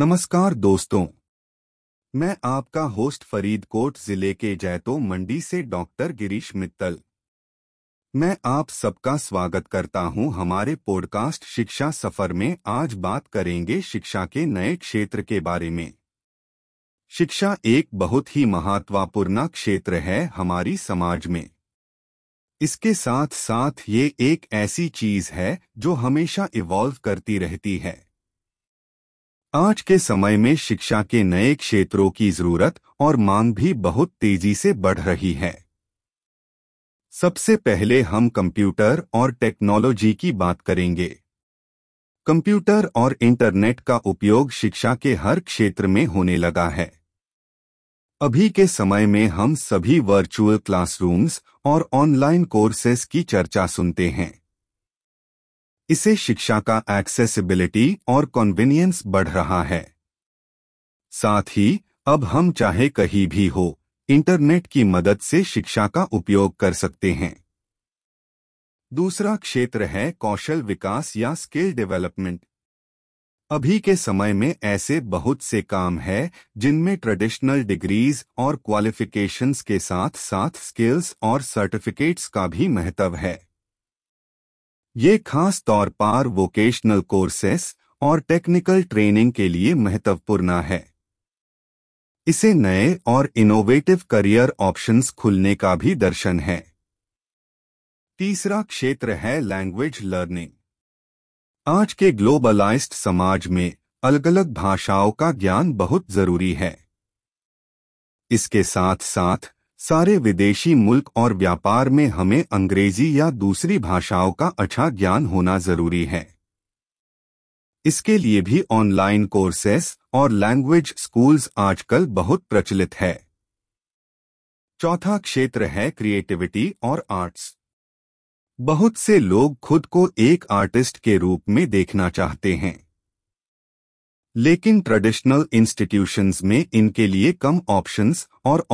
नमस्कार दोस्तों। मैं आपका होस्ट फरीदकोट ज़िले के जैतो मंडी से डॉक्टर गिरीश मित्तल। मैं आप सबका स्वागत करता हूँ हमारे पॉडकास्ट शिक्षा सफ़र में। आज बात करेंगे शिक्षा के नए क्षेत्र के बारे में। शिक्षा एक बहुत ही महत्वपूर्ण क्षेत्र है हमारी समाज में। इसके साथ साथ ये एक ऐसी चीज़ है जो हमेशा इवॉल्व करती रहती है। आज के समय में शिक्षा के नए क्षेत्रों की ज़रूरत और मांग भी बहुत तेज़ी से बढ़ रही है। सबसे पहले हम कंप्यूटर और टेक्नोलॉजी की बात करेंगे। कंप्यूटर और इंटरनेट का उपयोग शिक्षा के हर क्षेत्र में होने लगा है। अभी के समय में हम सभी वर्चुअल क्लासरूम्स और ऑनलाइन कोर्सेस की चर्चा सुनते हैं। इससे शिक्षा का एक्सेसिबिलिटी और कन्वीनियंस बढ़ रहा है। साथ ही, अब हम चाहे कहीं भी हो इंटरनेट की मदद से शिक्षा का उपयोग कर सकते हैं। दूसरा क्षेत्र है कौशल विकास या स्किल डेवलपमेंट अभी के समय में ऐसे बहुत से काम हैं, जिनमें ट्रेडिशनल डिग्रीज और क्वालिफिकेशंस के साथ साथ स्किल्स और सर्टिफिकेट्स का भी महत्व है। ये खास तौर पर वोकेशनल कोर्सेस और टेक्निकल ट्रेनिंग के लिए महत्वपूर्ण है। इसे नए और इनोवेटिव करियर ऑप्शंस खुलने का भी दर्शन है। तीसरा क्षेत्र है लैंग्वेज लर्निंग आज के ग्लोबलाइज्ड समाज में अलग अलग भाषाओं का ज्ञान बहुत ज़रूरी है। इसके साथ साथ सारे विदेशी मुल्क और व्यापार में हमें अंग्रेज़ी या दूसरी भाषाओं का अच्छा ज्ञान होना ज़रूरी है। इसके लिए भी ऑनलाइन कोर्सेस और लैंग्वेज स्कूल्स आजकल बहुत प्रचलित है। चौथा क्षेत्र है क्रिएटिविटी और आर्ट्स बहुत से लोग खुद को एक आर्टिस्ट के रूप में देखना चाहते हैं। लेकिन ट्रेडिशनल इंस्टीट्यूशंस में इनके लिए कम ऑप्शंस और